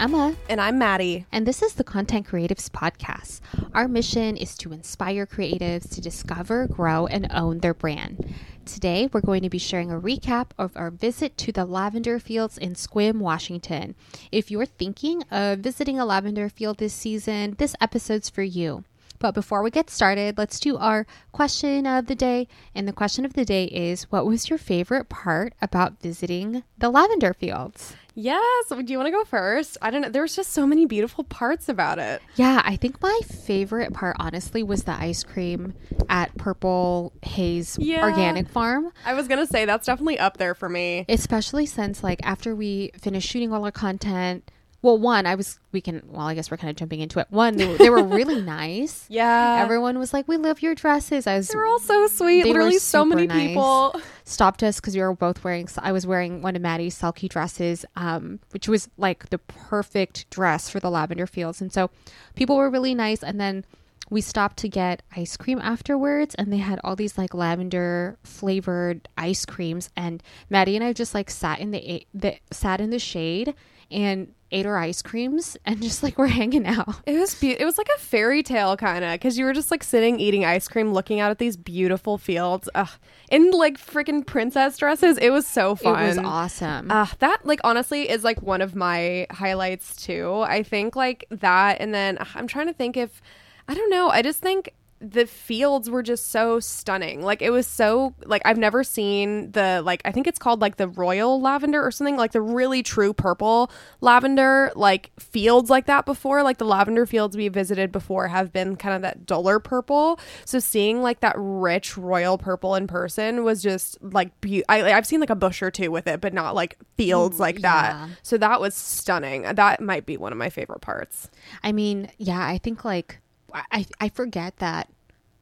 Emma. And I'm Maddie. And this is the Content Creatives Podcast. Our mission is to inspire creatives to discover, grow, and own their brand. Today, we're going to be sharing a recap of our visit to the lavender fields in Sequim, Washington. If you're thinking of visiting a lavender field this season, this episode's for you. But before we get started, let's do our question of the day. And the question of the day is What was your favorite part about visiting the lavender fields? Yes. Do you want to go first? I don't know. There was just so many beautiful parts about it. Yeah, I think my favorite part, honestly, was the ice cream at Purple Haze Yeah. Organic Farm. I was going to say that's definitely up there for me. Especially since, like, after we finished shooting all our content, well, one, I was, we can, well, I guess we're kind of jumping into it. One, they were, they were really nice. Yeah. Everyone was like, "We love your dresses." I was they were all so sweet. Literally so many nice. people. stopped us because we were both wearing. I was wearing one of Maddie's selkie dresses, um, which was like the perfect dress for the lavender fields, and so people were really nice. And then we stopped to get ice cream afterwards, and they had all these like lavender flavored ice creams. And Maddie and I just like sat in the, the sat in the shade and ate our ice creams and just like we're hanging out. It was be- it was like a fairy tale kind of because you were just like sitting eating ice cream, looking out at these beautiful fields, Ugh. in like freaking princess dresses. It was so fun. It was awesome. Uh, that like honestly is like one of my highlights too. I think like that, and then I'm trying to think if I don't know. I just think the fields were just so stunning. Like it was so like I've never seen the like I think it's called like the royal lavender or something like the really true purple lavender like fields like that before. Like the lavender fields we visited before have been kind of that duller purple. So seeing like that rich royal purple in person was just like be- I I've seen like a bush or two with it, but not like fields like that. yeah. So that was stunning. That might be one of my favorite parts. I mean, yeah, I think like I I forget that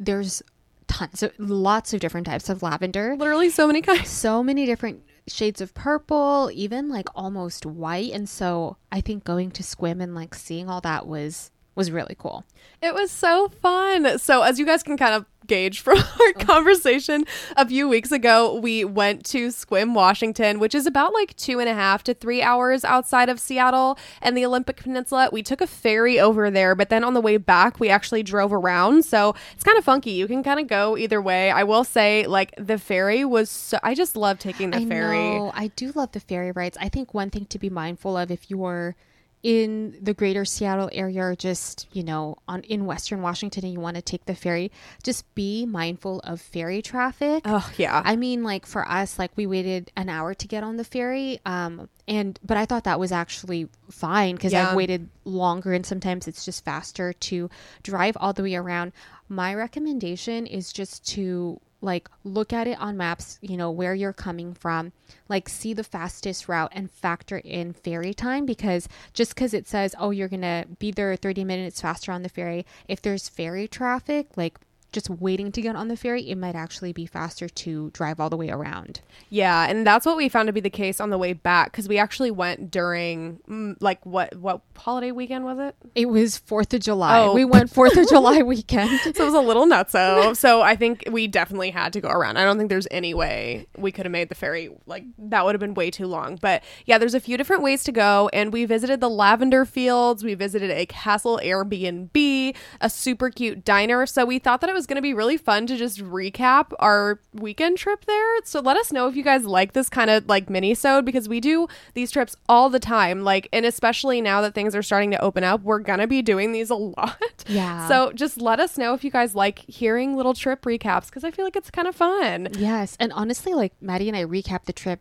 there's tons of lots of different types of lavender. Literally so many kinds. So many different shades of purple, even like almost white. And so I think going to Sequim and like seeing all that was was really cool. It was so fun. So, as you guys can kind of gauge from our oh. conversation a few weeks ago, we went to Sequim, Washington, which is about like two and a half to three hours outside of Seattle and the Olympic Peninsula. We took a ferry over there, but then on the way back, we actually drove around. So, it's kind of funky. You can kind of go either way. I will say, like, the ferry was so, I just love taking the I ferry. know. I do love the ferry rides. I think one thing to be mindful of if you're in the greater Seattle area or just, you know, on in Western Washington and you want to take the ferry, just be mindful of ferry traffic. Oh, yeah. I mean, like for us, like we waited an hour to get on the ferry. Um, and but I thought that was actually fine because Yeah. I've waited longer and sometimes it's just faster to drive all the way around. My recommendation is just to like look at it on maps, you know, where you're coming from, like see the fastest route and factor in ferry time because just because it says, oh, you're to be there 30 minutes faster on the ferry, if there's ferry traffic, like just waiting to get on the ferry, it might actually be faster to drive all the way around. Yeah, and that's what we found to be the case on the way back because we actually went during mm, like what what holiday weekend was it? It was Fourth of July. Oh. We went Fourth of July weekend. So it was a little nutso. so I think we definitely had to go around. I don't think there's any way we could have made the ferry like that would have been way too long. But yeah, there's a few different ways to go, and we visited the lavender fields. We visited a castle Airbnb, a super cute diner. So we thought that it was going to be really fun to just recap our weekend trip there. So let us know if you guys like this kind of like mini sode because we do these trips all the time. Like, and especially now that things are starting to open up, we're gonna be doing these a lot. Yeah. So just let us know if you guys like hearing little trip recaps because I feel like it's kind of fun. yes. And honestly, like Maddie and I recap the trip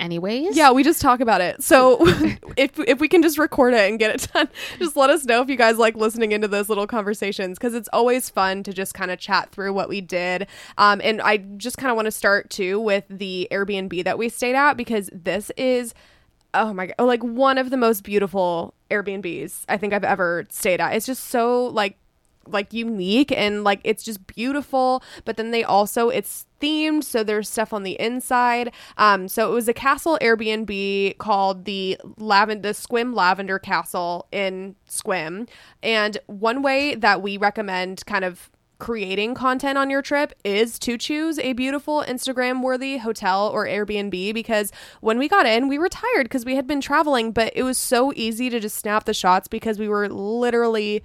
anyways. Yeah, we just talk about it. So if if we can just record it and get it done, just let us know if you guys like listening into those little conversations because it's always fun to just kind of chat through what we did. Um, and I just kind of want to start too with the Airbnb that we stayed at because this is oh my god, like one of the most beautiful Airbnbs I think I've ever stayed at. It's just so like like unique and like it's just beautiful but then they also it's themed so there's stuff on the inside. Um so it was a castle airbnb called the lavender Sequim lavender castle in Sequim. And one way that we recommend kind of creating content on your trip is to choose a beautiful Instagram worthy hotel or Airbnb because when we got in, we were tired because we had been traveling, but it was so easy to just snap the shots because we were literally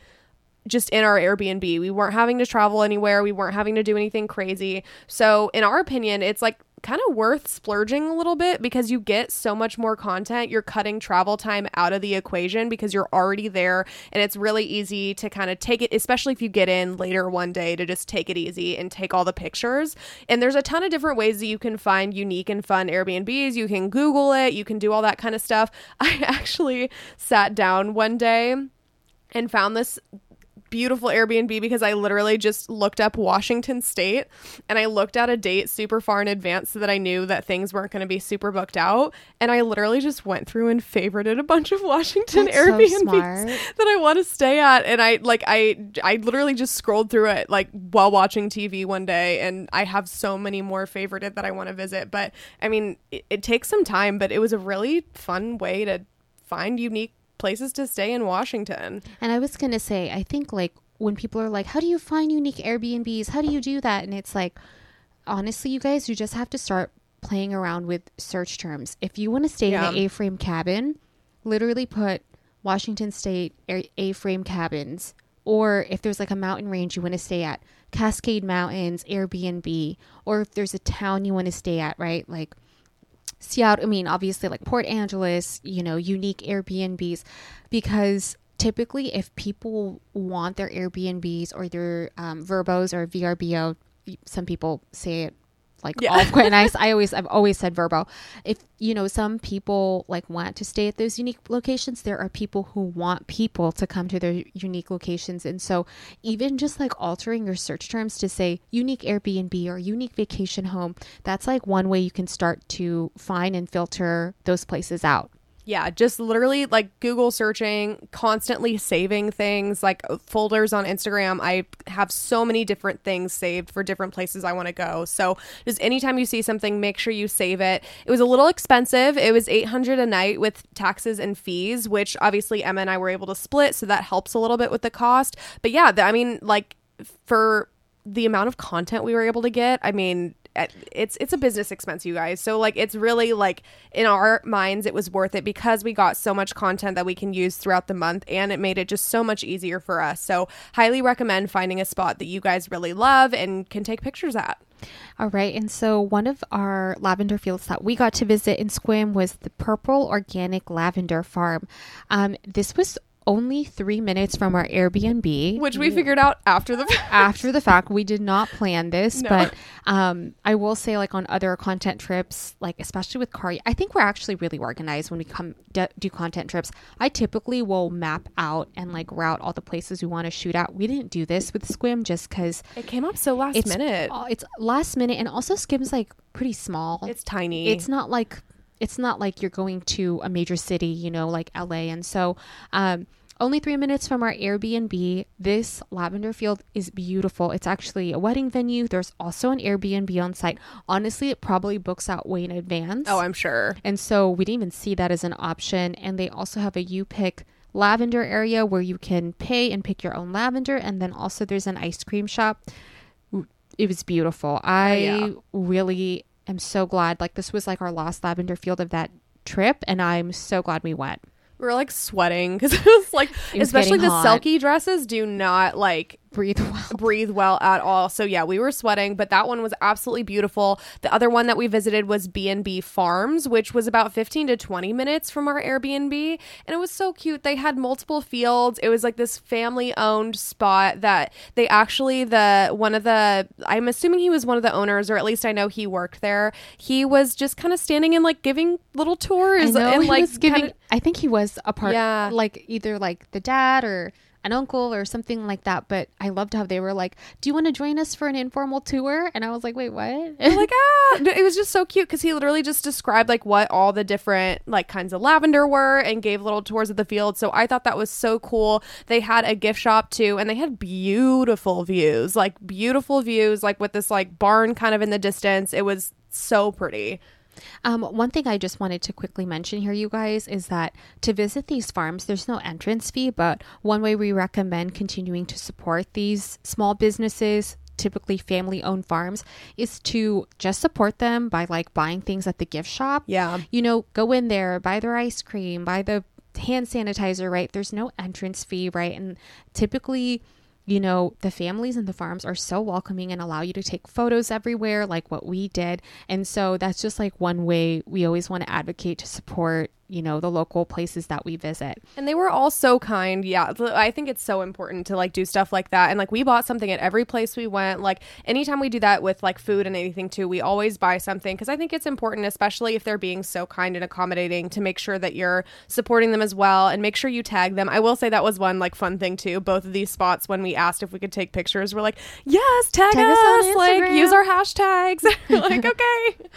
just in our Airbnb. We weren't having to travel anywhere. We weren't having to do anything crazy. So, in our opinion, it's like kind of worth splurging a little bit because you get so much more content. You're cutting travel time out of the equation because you're already there and it's really easy to kind of take it, especially if you get in later one day to just take it easy and take all the pictures. And there's a ton of different ways that you can find unique and fun Airbnbs. You can Google it, you can do all that kind of stuff. I actually sat down one day and found this beautiful Airbnb because I literally just looked up Washington State and I looked at a date super far in advance so that I knew that things weren't going to be super booked out. And I literally just went through and favorited a bunch of Washington That's Airbnbs smart. that I want to stay at. And I like I I literally just scrolled through it like while watching TV one day, and I have so many more favorited that I want to visit. But I mean, it, it takes some time, but it was a really fun way to find unique places to stay in Washington. And I was going to say, I think like when people are like, how do you find unique Airbnbs? How do you do that? And it's like, honestly, you guys, you just have to start playing around with search terms. If you want to stay Yeah. in an A frame cabin, literally put Washington State A frame cabins. Or if there's like a mountain range you want to stay at, Cascade Mountains, Airbnb. Or if there's a town you want to stay at, right? Like Seattle, I mean, obviously like Port Angeles, you know, unique Airbnbs, because typically if people want their Airbnbs or their um, Verbos or VRBO, some people say it like Yeah. all quite nice. I always, I've always said Verbo. If you know, some people like want to stay at those unique locations. There are people who want people to come to their unique locations, and so even just like altering your search terms to say unique Airbnb or unique vacation home, that's like one way you can start to find and filter those places out. Yeah, just literally like Google searching, constantly saving things like uh, folders on Instagram. I have so many different things saved for different places I want to go. So, just anytime you see something, make sure you save it. It was a little expensive. It was 800 a night with taxes and fees, which obviously Emma and I were able to split, so that helps a little bit with the cost. But yeah, I mean like for the amount of content we were able to get, I mean, it's it's a business expense you guys so like it's really like in our minds it was worth it because we got so much content that we can use throughout the month and it made it just so much easier for us so highly recommend finding a spot that you guys really love and can take pictures at All right. And so one of our lavender fields that we got to visit in Sequim was the Purple Organic Lavender Farm. Um, this was only three minutes from our Airbnb. which we figured out after the fact. after the fact we did not plan this No. but um i will say like on other content trips like especially with car i think we're actually really organized when we come d- do content trips i typically will map out and like route all the places we want to shoot at we didn't do this with Sequim just because it came up so last it's minute uh, it's last minute and also Sequim's like pretty small it's tiny it's not like it's not like you're going to a major city you know like la and so um only three minutes from our airbnb this lavender field is beautiful. It's actually a wedding venue. There's also an airbnb on site. Honestly it probably books out way in advance. Oh i'm sure. And so we didn't even see that as an option. And they also have a you pick lavender area where you can pay and pick your own lavender. And then also there's an ice cream shop. It was beautiful. I yeah. really am so glad like this was like our last lavender field of that trip and i'm so glad we went we were like sweating because it was like It was especially the hot. selkie dresses do not like breathe well breathe well at all. So yeah, we were sweating, but that one was absolutely beautiful. The other one that we visited was B&B Farms, which was about 15 to 20 minutes from our Airbnb, and it was so cute. They had multiple fields. It was like this family-owned spot that they actually the one of the I'm assuming he was one of the owners or at least I know he worked there. He was just kind of standing and like giving little I tours know and like giving. kinda- I think he was a part, Yeah. like either like the dad or an uncle or something like that. But I loved how they were like, "Do you want to join us for an informal tour?" And I was like, "Wait, what?" We're like ah it was just so cute because he literally just described like what all the different like kinds of lavender were and gave little tours of the field so i thought that was so cool they had a gift shop too and they had beautiful views like beautiful views like with this like barn kind of in the distance it was so pretty Um, one thing I just wanted to quickly mention here, you guys, is that to visit these farms, there's no entrance fee, but one way we recommend continuing to support these small businesses typically family owned farms is to just support them by like buying things at the gift shop. Yeah. You know, go in there, buy their ice cream, buy the hand sanitizer, right? There's no entrance fee, right? And typically, you know, the families and the farms are so welcoming and allow you to take photos everywhere, like what we did. And so that's just like one way we always want to advocate to support you know the local places that we visit. And they were all so kind. Yeah i think it's so important to like do stuff like that. And like we bought something at every place we went. Like anytime we do that with like food and anything too we always buy something. Because i think it's important especially if they're being so kind and accommodating to make sure that you're supporting them as well and make sure you tag them. I will say that was one like fun thing too. Both of these spots when we asked if we could take pictures we're like yes tag, Tag us us, like use our hashtags. Like okay.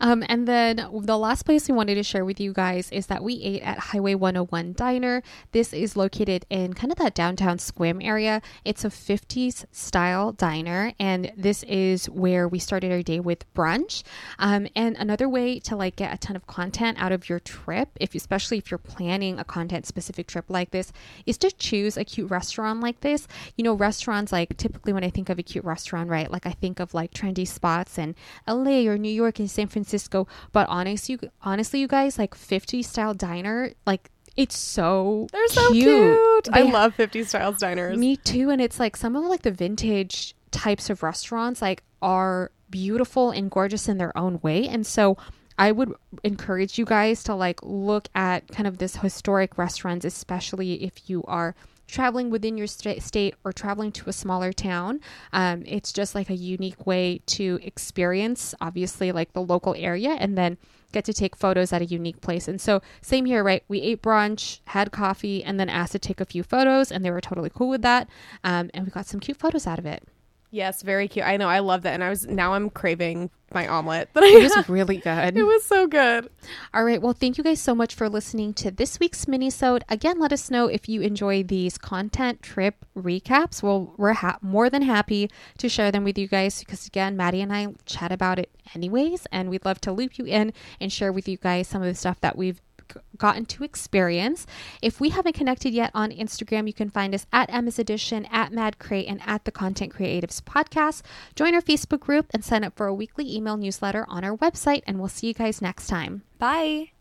Um, and then the last place we wanted to share with you guys is that we ate at Highway 101 Diner. This is located in kind of that downtown Sequim area. It's a 50s style diner, and this is where we started our day with brunch. Um, and another way to like get a ton of content out of your trip, if especially if you're planning a content specific trip like this, is to choose a cute restaurant like this. You know, restaurants like typically when I think of a cute restaurant, right? Like I think of like trendy spots in LA or New York and San Francisco. But honestly, honestly, you guys, like 50 style diner, like it's so they're so cute, i They- love 50 styles diners me too. And it's like some of like the vintage types of restaurants like are beautiful and gorgeous in their own way. And so I would encourage you guys to like look at kind of this historic restaurants, especially if you are traveling within your sta- state or traveling to a smaller town. Um, it's just like a unique way to experience, obviously, like the local area and then get to take photos at a unique place. And so, same here, right? We ate brunch, had coffee, and then asked to take a few photos, and they were totally cool with that. Um, and we got some cute photos out of it. Yes, very cute. I know. I love that. And I was now I'm craving my omelet that I It was really good. It was so good. All right. Well, thank you guys so much for listening to this week's mini minisode. Again, let us know if you enjoy these content trip recaps. Well, we're ha- more than happy to share them with you guys because, again, Maddie and I chat about it anyways, and we'd love to loop you in and share with you guys some of the stuff that we've gotten to experience. If we haven't connected yet on Instagram, you can find us at Emma's Edition, at Mad Crate, and at the Content Creatives Podcast. Join our Facebook group and sign up for a weekly email newsletter on our website, and we'll see you guys next time. Bye.